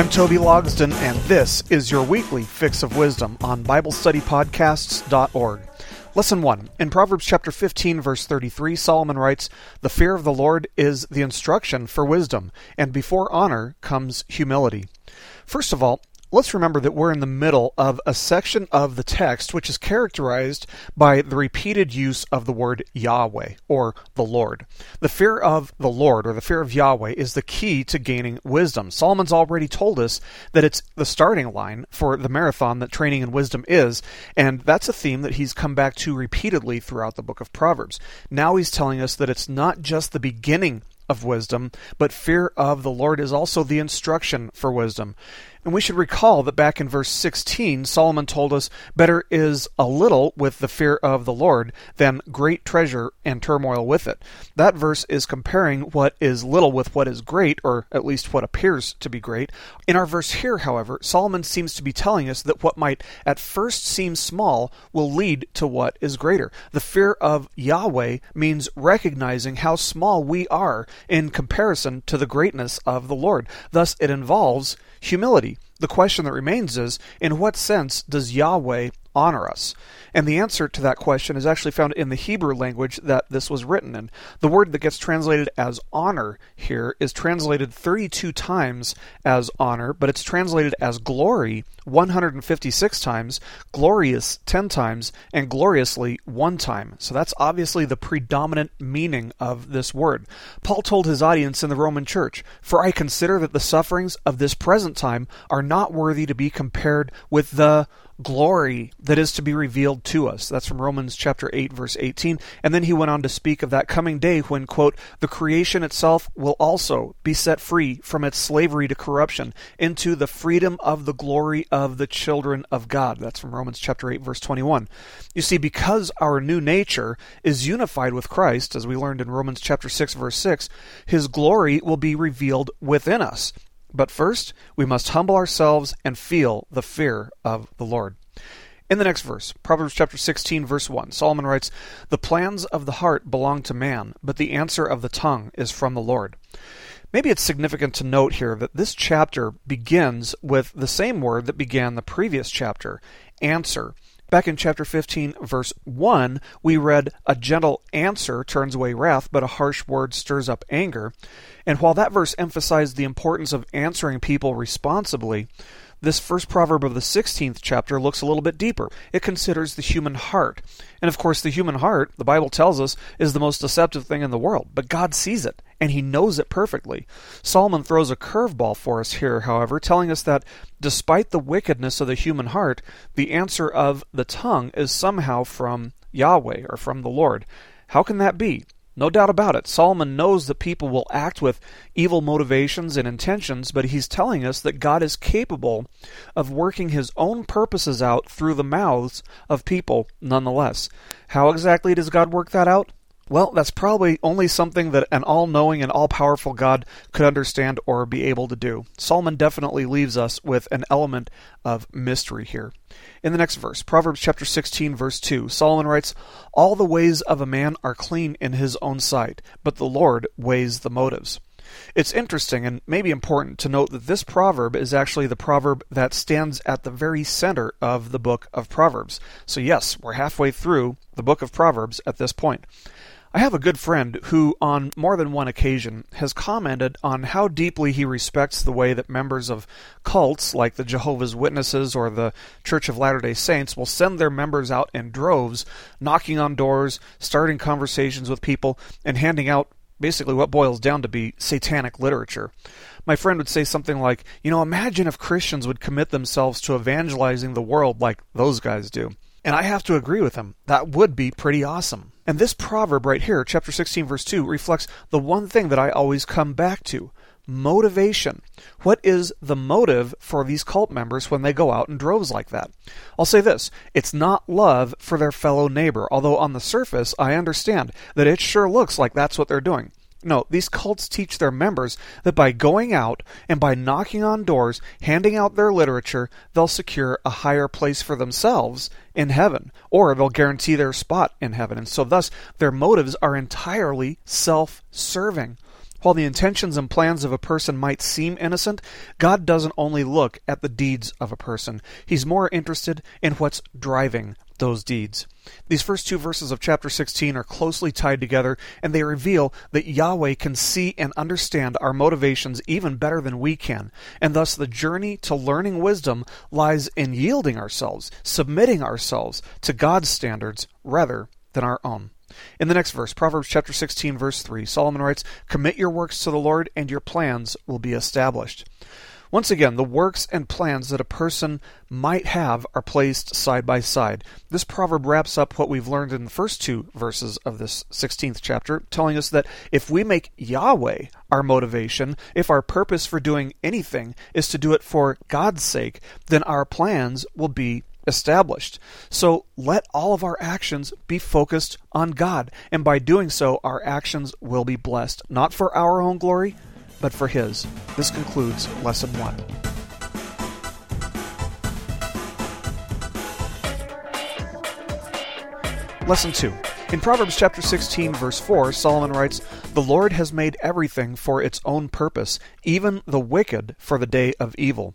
I'm Toby Logsdon, and this is your weekly Fix of Wisdom on BibleStudyPodcasts.org. Lesson 1. In Proverbs chapter 15, verse 33, Solomon writes, The fear of the Lord is the instruction for wisdom, and before honor comes humility. First of all, let's remember that we're in the middle of a section of the text which is characterized by the repeated use of the word Yahweh or the Lord. The fear of the Lord or the fear of Yahweh is the key to gaining wisdom. Solomon's already told us that it's the starting line for the marathon that training in wisdom is, and that's a theme that he's come back to repeatedly throughout the book of Proverbs. Now he's telling us that it's not just the beginning of wisdom, but fear of the Lord is also the instruction for wisdom. And we should recall that back in verse 16, Solomon told us, Better is a little with the fear of the Lord than great treasure and turmoil with it. That verse is comparing what is little with what is great, or at least what appears to be great. In our verse here, however, Solomon seems to be telling us that what might at first seem small will lead to what is greater. The fear of Yahweh means recognizing how small we are in comparison to the greatness of the Lord. Thus, it involves humility. The question that remains is in what sense does Yahweh honor us? And the answer to that question is actually found in the Hebrew language that this was written in. The word that gets translated as honor here is translated 32 times as honor, but it's translated as glory 156 times, glorious 10 times, and gloriously one time. So that's obviously the predominant meaning of this word. Paul told his audience in the Roman church, For I consider that the sufferings of this present time are not worthy to be compared with the glory that is to be revealed to us. That's from Romans chapter 8 verse 18. And then he went on to speak of that coming day when quote, the creation itself will also be set free from its slavery to corruption into the freedom of the glory of the children of God. That's from Romans chapter 8 verse 21. You see because our new nature is unified with Christ as we learned in Romans chapter 6 verse 6, his glory will be revealed within us. But first, we must humble ourselves and feel the fear of the Lord. In the next verse, Proverbs chapter 16, verse 1, Solomon writes, The plans of the heart belong to man, but the answer of the tongue is from the Lord. Maybe it's significant to note here that this chapter begins with the same word that began the previous chapter, answer. Back in chapter 15, verse 1, we read, A gentle answer turns away wrath, but a harsh word stirs up anger. And while that verse emphasized the importance of answering people responsibly, this first proverb of the 16th chapter looks a little bit deeper. It considers the human heart. And of course, the human heart, the Bible tells us, is the most deceptive thing in the world. But God sees it, and He knows it perfectly. Solomon throws a curveball for us here, however, telling us that despite the wickedness of the human heart, the answer of the tongue is somehow from Yahweh or from the Lord. How can that be? No doubt about it. Solomon knows that people will act with evil motivations and intentions, but he's telling us that God is capable of working his own purposes out through the mouths of people nonetheless. How exactly does God work that out? Well, that's probably only something that an all knowing and all powerful God could understand or be able to do. Solomon definitely leaves us with an element of mystery here. In the next verse, Proverbs chapter 16, verse 2, Solomon writes, All the ways of a man are clean in his own sight, but the Lord weighs the motives. It's interesting and maybe important to note that this proverb is actually the proverb that stands at the very center of the book of Proverbs. So, yes, we're halfway through the book of Proverbs at this point. I have a good friend who, on more than one occasion, has commented on how deeply he respects the way that members of cults like the Jehovah's Witnesses or the Church of Latter day Saints will send their members out in droves, knocking on doors, starting conversations with people, and handing out basically what boils down to be satanic literature. My friend would say something like, You know, imagine if Christians would commit themselves to evangelizing the world like those guys do. And I have to agree with him. That would be pretty awesome. And this proverb right here, chapter 16, verse 2, reflects the one thing that I always come back to motivation. What is the motive for these cult members when they go out in droves like that? I'll say this it's not love for their fellow neighbor, although on the surface I understand that it sure looks like that's what they're doing. No, these cults teach their members that by going out and by knocking on doors, handing out their literature, they'll secure a higher place for themselves in heaven, or they'll guarantee their spot in heaven. And so, thus, their motives are entirely self serving. While the intentions and plans of a person might seem innocent, God doesn't only look at the deeds of a person. He's more interested in what's driving those deeds. These first two verses of chapter 16 are closely tied together, and they reveal that Yahweh can see and understand our motivations even better than we can, and thus the journey to learning wisdom lies in yielding ourselves, submitting ourselves to God's standards rather than our own. In the next verse, Proverbs chapter 16, verse 3, Solomon writes, Commit your works to the Lord, and your plans will be established. Once again, the works and plans that a person might have are placed side by side. This proverb wraps up what we've learned in the first two verses of this 16th chapter, telling us that if we make Yahweh our motivation, if our purpose for doing anything is to do it for God's sake, then our plans will be established. So let all of our actions be focused on God, and by doing so, our actions will be blessed, not for our own glory, but for His. This concludes Lesson 1. Lesson 2. In Proverbs chapter 16, verse 4, Solomon writes, The Lord has made everything for its own purpose, even the wicked for the day of evil.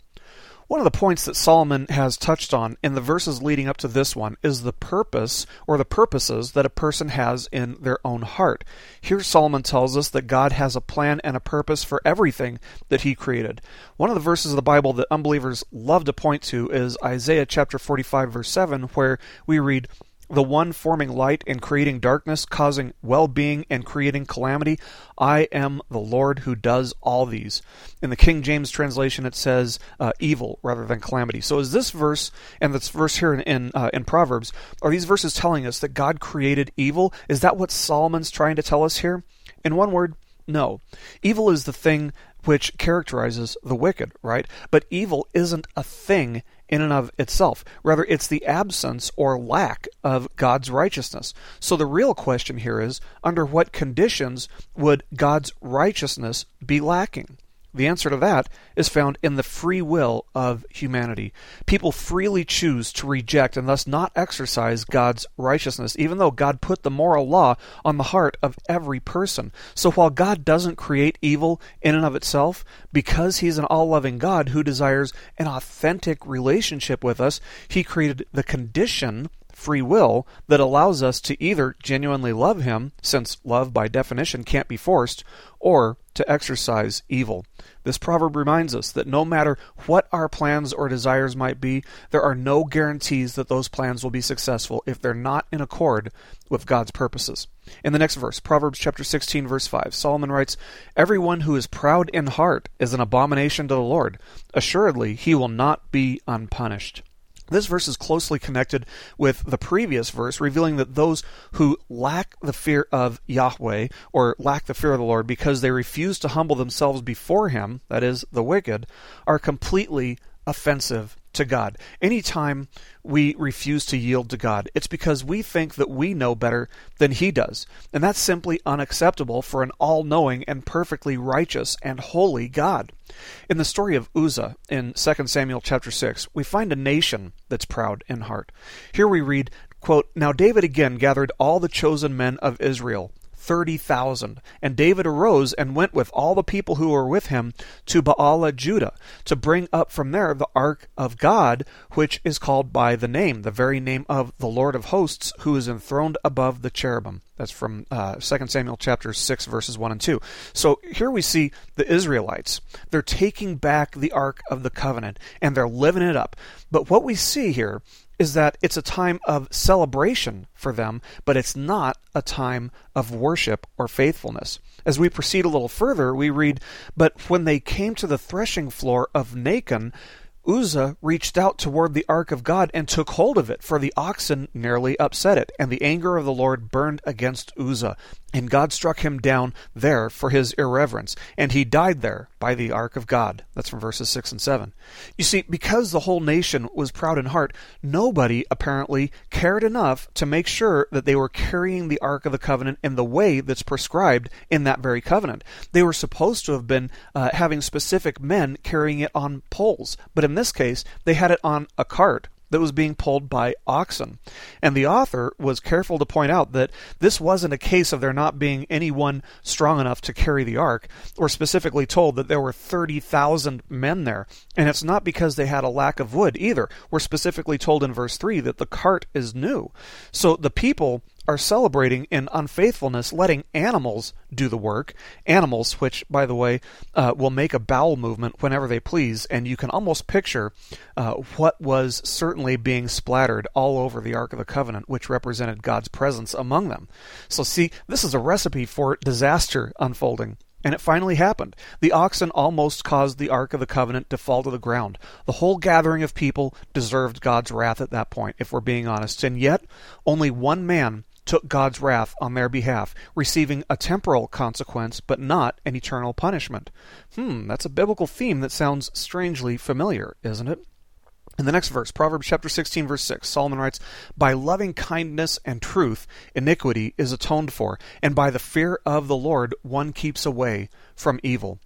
One of the points that Solomon has touched on in the verses leading up to this one is the purpose or the purposes that a person has in their own heart. Here, Solomon tells us that God has a plan and a purpose for everything that he created. One of the verses of the Bible that unbelievers love to point to is Isaiah chapter 45, verse 7, where we read, the one forming light and creating darkness, causing well being and creating calamity. I am the Lord who does all these. In the King James translation, it says uh, evil rather than calamity. So, is this verse and this verse here in in, uh, in Proverbs are these verses telling us that God created evil? Is that what Solomon's trying to tell us here? In one word, no. Evil is the thing which characterizes the wicked, right? But evil isn't a thing in and of itself. Rather, it's the absence or lack of God's righteousness. So the real question here is under what conditions would God's righteousness be lacking? The answer to that is found in the free will of humanity. People freely choose to reject and thus not exercise God's righteousness, even though God put the moral law on the heart of every person. So while God doesn't create evil in and of itself, because He's an all loving God who desires an authentic relationship with us, He created the condition free will that allows us to either genuinely love him, since love by definition can't be forced, or to exercise evil. This proverb reminds us that no matter what our plans or desires might be, there are no guarantees that those plans will be successful if they're not in accord with God's purposes. In the next verse, Proverbs chapter 16 verse 5, Solomon writes, "Everyone who is proud in heart is an abomination to the Lord. Assuredly, he will not be unpunished." This verse is closely connected with the previous verse, revealing that those who lack the fear of Yahweh, or lack the fear of the Lord, because they refuse to humble themselves before Him, that is, the wicked, are completely offensive to God. Anytime we refuse to yield to God, it's because we think that we know better than He does. And that's simply unacceptable for an all knowing and perfectly righteous and holy God. In the story of Uzzah in 2 Samuel chapter 6, we find a nation that's proud in heart. Here we read, quote, Now David again gathered all the chosen men of Israel 30,000. And David arose and went with all the people who were with him to Baalah, Judah, to bring up from there the ark of God, which is called by the name, the very name of the Lord of hosts, who is enthroned above the cherubim. That's from uh, 2 Samuel chapter 6, verses 1 and 2. So here we see the Israelites. They're taking back the Ark of the Covenant, and they're living it up. But what we see here is that it's a time of celebration for them, but it's not a time of worship or faithfulness. As we proceed a little further, we read, But when they came to the threshing floor of Nacon, Uzzah reached out toward the ark of God and took hold of it, for the oxen nearly upset it, and the anger of the Lord burned against Uzzah. And God struck him down there for his irreverence, and he died there by the ark of God. That's from verses 6 and 7. You see, because the whole nation was proud in heart, nobody apparently cared enough to make sure that they were carrying the ark of the covenant in the way that's prescribed in that very covenant. They were supposed to have been uh, having specific men carrying it on poles, but in this case, they had it on a cart that was being pulled by oxen. And the author was careful to point out that this wasn't a case of there not being anyone strong enough to carry the ark, or specifically told that there were 30,000 men there. And it's not because they had a lack of wood either. We're specifically told in verse 3 that the cart is new. So the people are celebrating in unfaithfulness, letting animals do the work. Animals, which, by the way, uh, will make a bowel movement whenever they please, and you can almost picture uh, what was certainly being splattered all over the Ark of the Covenant, which represented God's presence among them. So, see, this is a recipe for disaster unfolding. And it finally happened. The oxen almost caused the Ark of the Covenant to fall to the ground. The whole gathering of people deserved God's wrath at that point, if we're being honest. And yet, only one man took God's wrath on their behalf, receiving a temporal consequence but not an eternal punishment. Hmm, that's a biblical theme that sounds strangely familiar, isn't it? In the next verse, Proverbs chapter 16, verse 6, Solomon writes, By loving kindness and truth, iniquity is atoned for, and by the fear of the Lord one keeps away from evil.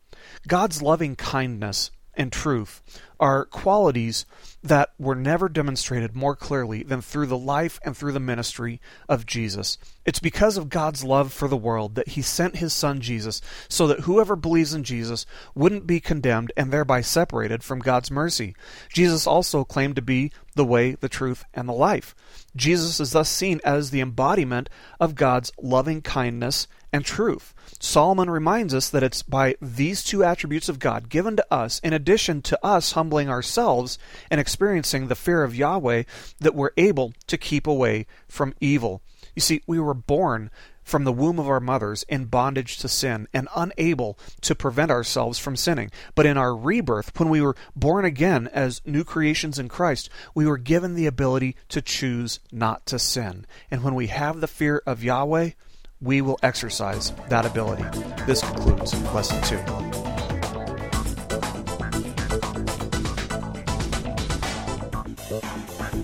God's loving kindness and truth are qualities that were never demonstrated more clearly than through the life and through the ministry of Jesus. It's because of God's love for the world that He sent His Son Jesus so that whoever believes in Jesus wouldn't be condemned and thereby separated from God's mercy. Jesus also claimed to be the way, the truth, and the life. Jesus is thus seen as the embodiment of God's loving kindness and truth. Solomon reminds us that it's by these two attributes of God given to us, in addition to us humbling ourselves and experiencing the fear of Yahweh, that we're able to keep away from evil. You see, we were born from the womb of our mothers in bondage to sin and unable to prevent ourselves from sinning. But in our rebirth, when we were born again as new creations in Christ, we were given the ability to choose not to sin. And when we have the fear of Yahweh, we will exercise that ability. This concludes Lesson 2.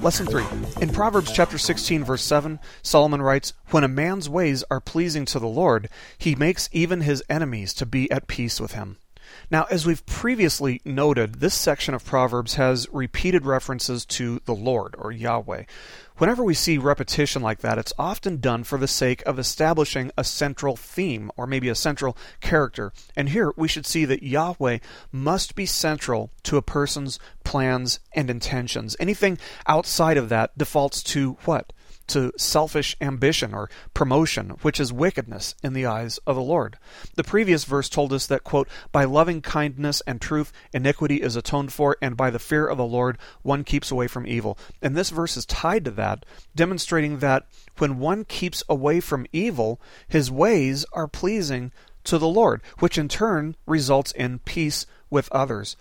Lesson 3. In Proverbs chapter 16 verse 7, Solomon writes, "When a man's ways are pleasing to the Lord, he makes even his enemies to be at peace with him." Now, as we've previously noted, this section of Proverbs has repeated references to the Lord, or Yahweh. Whenever we see repetition like that, it's often done for the sake of establishing a central theme, or maybe a central character. And here we should see that Yahweh must be central to a person's plans and intentions. Anything outside of that defaults to what? To selfish ambition or promotion, which is wickedness in the eyes of the Lord. The previous verse told us that, quote, by loving kindness and truth, iniquity is atoned for, and by the fear of the Lord, one keeps away from evil. And this verse is tied to that, demonstrating that when one keeps away from evil, his ways are pleasing to the Lord, which in turn results in peace with others.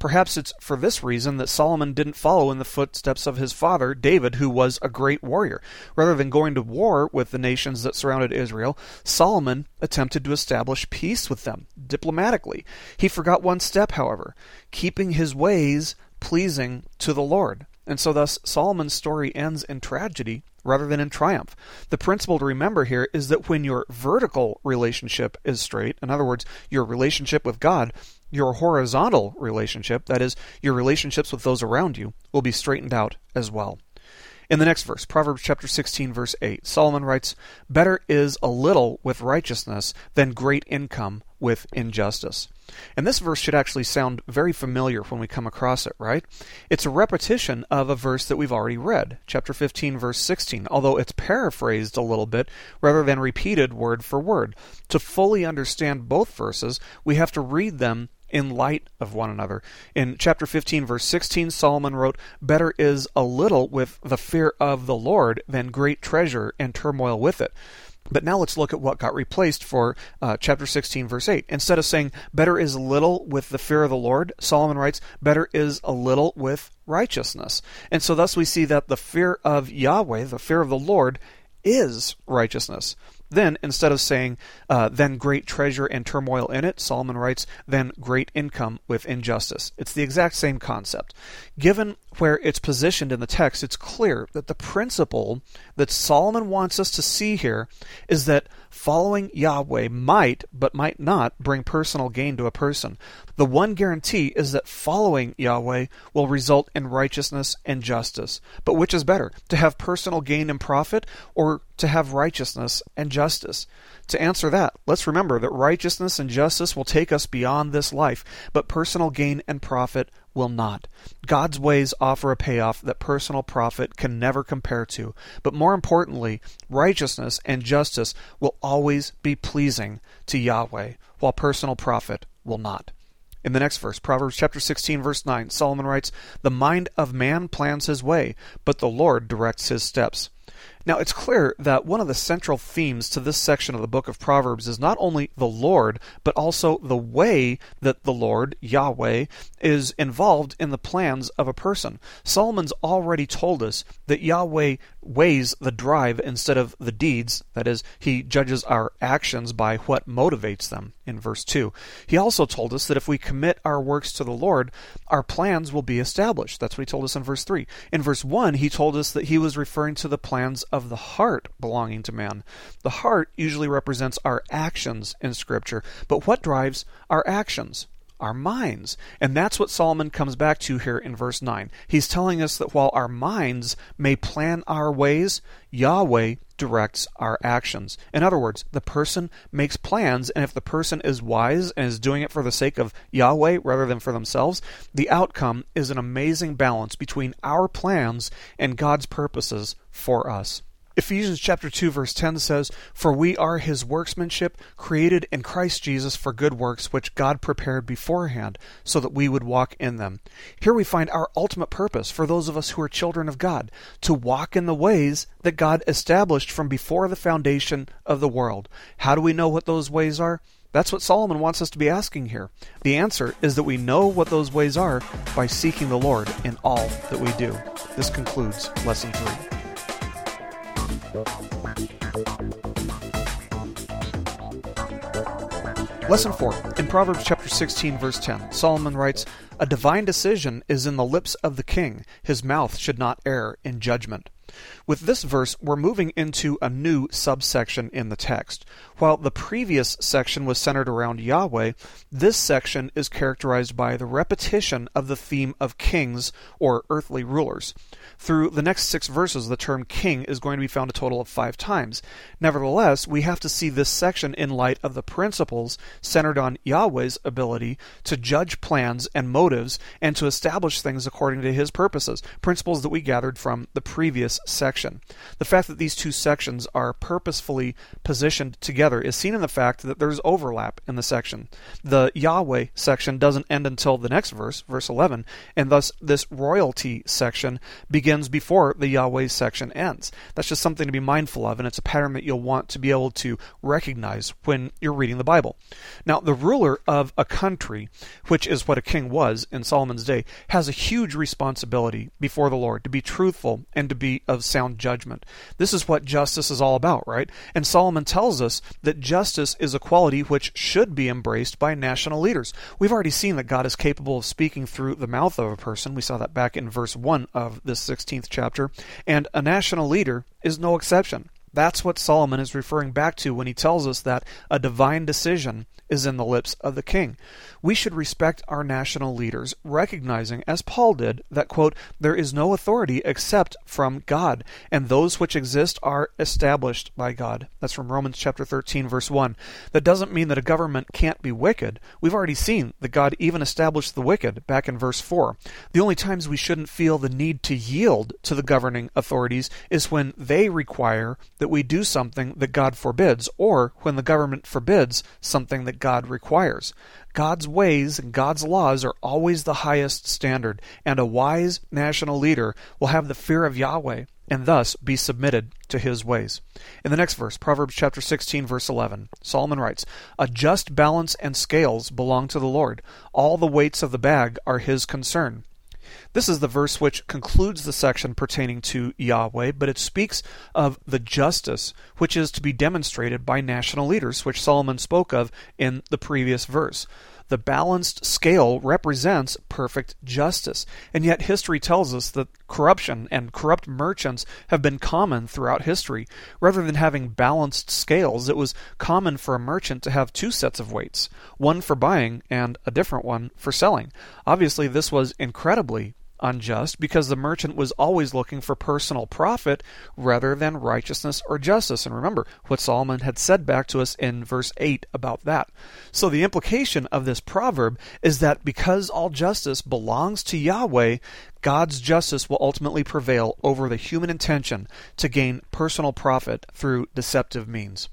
Perhaps it's for this reason that Solomon didn't follow in the footsteps of his father, David, who was a great warrior. Rather than going to war with the nations that surrounded Israel, Solomon attempted to establish peace with them diplomatically. He forgot one step, however, keeping his ways pleasing to the Lord. And so, thus, Solomon's story ends in tragedy rather than in triumph. The principle to remember here is that when your vertical relationship is straight, in other words, your relationship with God, your horizontal relationship, that is, your relationships with those around you, will be straightened out as well. In the next verse, Proverbs chapter 16, verse 8, Solomon writes, Better is a little with righteousness than great income with injustice. And this verse should actually sound very familiar when we come across it, right? It's a repetition of a verse that we've already read, chapter 15, verse 16, although it's paraphrased a little bit rather than repeated word for word. To fully understand both verses, we have to read them in light of one another. In chapter 15, verse 16, Solomon wrote, Better is a little with the fear of the Lord than great treasure and turmoil with it. But now let's look at what got replaced for uh, chapter 16, verse 8. Instead of saying, Better is little with the fear of the Lord, Solomon writes, Better is a little with righteousness. And so thus we see that the fear of Yahweh, the fear of the Lord, is righteousness. Then, instead of saying, uh, then great treasure and turmoil in it, Solomon writes, then great income with injustice. It's the exact same concept. Given where it's positioned in the text, it's clear that the principle that Solomon wants us to see here is that following Yahweh might, but might not, bring personal gain to a person. The one guarantee is that following Yahweh will result in righteousness and justice. But which is better, to have personal gain and profit, or to have righteousness and justice? To answer that, let's remember that righteousness and justice will take us beyond this life, but personal gain and profit will not. God's ways offer a payoff that personal profit can never compare to. But more importantly, righteousness and justice will always be pleasing to Yahweh, while personal profit will not. In the next verse, Proverbs chapter 16 verse 9, Solomon writes, "The mind of man plans his way, but the Lord directs his steps." Now, it's clear that one of the central themes to this section of the book of Proverbs is not only the Lord, but also the way that the Lord, Yahweh, is involved in the plans of a person. Solomon's already told us that Yahweh weighs the drive instead of the deeds. That is, he judges our actions by what motivates them in verse 2. He also told us that if we commit our works to the Lord, our plans will be established. That's what he told us in verse 3. In verse 1, he told us that he was referring to the plans of the heart belonging to man. The heart usually represents our actions in Scripture, but what drives our actions? Our minds. And that's what Solomon comes back to here in verse 9. He's telling us that while our minds may plan our ways, Yahweh directs our actions. In other words, the person makes plans, and if the person is wise and is doing it for the sake of Yahweh rather than for themselves, the outcome is an amazing balance between our plans and God's purposes for us. Ephesians chapter 2 verse 10 says, "For we are his workmanship, created in Christ Jesus for good works which God prepared beforehand, so that we would walk in them." Here we find our ultimate purpose for those of us who are children of God, to walk in the ways that God established from before the foundation of the world. How do we know what those ways are? That's what Solomon wants us to be asking here. The answer is that we know what those ways are by seeking the Lord in all that we do. This concludes lesson 3. Lesson 4. In Proverbs chapter 16 verse 10, Solomon writes, "A divine decision is in the lips of the king; his mouth should not err in judgment." With this verse, we're moving into a new subsection in the text. While the previous section was centered around Yahweh, this section is characterized by the repetition of the theme of kings or earthly rulers. Through the next six verses, the term king is going to be found a total of five times. Nevertheless, we have to see this section in light of the principles centered on Yahweh's ability to judge plans and motives and to establish things according to his purposes, principles that we gathered from the previous section. The fact that these two sections are purposefully positioned together is seen in the fact that there's overlap in the section. The Yahweh section doesn't end until the next verse, verse 11, and thus this royalty section begins begins before the Yahweh section ends. That's just something to be mindful of, and it's a pattern that you'll want to be able to recognize when you're reading the Bible. Now, the ruler of a country, which is what a king was in Solomon's day, has a huge responsibility before the Lord to be truthful and to be of sound judgment. This is what justice is all about, right? And Solomon tells us that justice is a quality which should be embraced by national leaders. We've already seen that God is capable of speaking through the mouth of a person. We saw that back in verse 1 of this 16th chapter, and a national leader is no exception. That's what Solomon is referring back to when he tells us that a divine decision is in the lips of the king. We should respect our national leaders, recognizing, as Paul did, that, quote, there is no authority except from God, and those which exist are established by God. That's from Romans chapter 13, verse 1. That doesn't mean that a government can't be wicked. We've already seen that God even established the wicked back in verse 4. The only times we shouldn't feel the need to yield to the governing authorities is when they require that we do something that God forbids, or when the government forbids something that God requires. God's ways and God's laws are always the highest standard, and a wise national leader will have the fear of Yahweh and thus be submitted to his ways. In the next verse, Proverbs chapter 16 verse 11, Solomon writes, "A just balance and scales belong to the Lord; all the weights of the bag are his concern." This is the verse which concludes the section pertaining to Yahweh, but it speaks of the justice which is to be demonstrated by national leaders, which Solomon spoke of in the previous verse. The balanced scale represents perfect justice. And yet history tells us that corruption and corrupt merchants have been common throughout history. Rather than having balanced scales, it was common for a merchant to have two sets of weights, one for buying and a different one for selling. Obviously, this was incredibly unjust because the merchant was always looking for personal profit rather than righteousness or justice. And remember what Solomon had said back to us in verse 8 about that. So the implication of this proverb is that because all justice belongs to Yahweh, God's justice will ultimately prevail over the human intention to gain personal profit through deceptive means.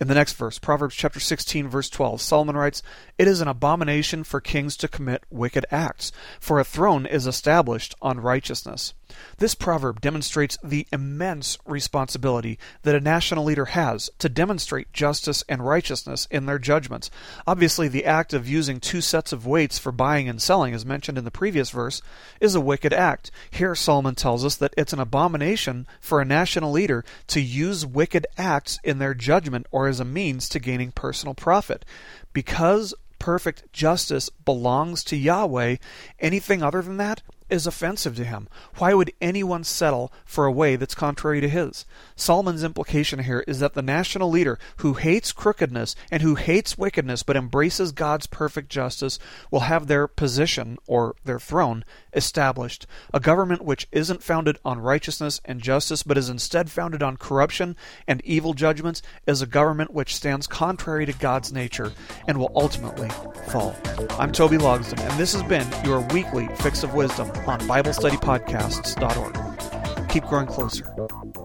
In the next verse, Proverbs chapter 16 verse 12, Solomon writes, "It is an abomination for kings to commit wicked acts, for a throne is established on righteousness." This proverb demonstrates the immense responsibility that a national leader has to demonstrate justice and righteousness in their judgments. Obviously, the act of using two sets of weights for buying and selling, as mentioned in the previous verse, is a wicked act. Here, Solomon tells us that it's an abomination for a national leader to use wicked acts in their judgment or as a means to gaining personal profit. Because perfect justice belongs to Yahweh, anything other than that is offensive to him. Why would anyone settle for a way that's contrary to his? Solomon's implication here is that the national leader who hates crookedness and who hates wickedness but embraces God's perfect justice will have their position or their throne established. A government which isn't founded on righteousness and justice but is instead founded on corruption and evil judgments is a government which stands contrary to God's nature and will ultimately fall. I'm Toby Logsdon, and this has been your weekly Fix of Wisdom on BibleStudyPodcasts.org. Keep growing closer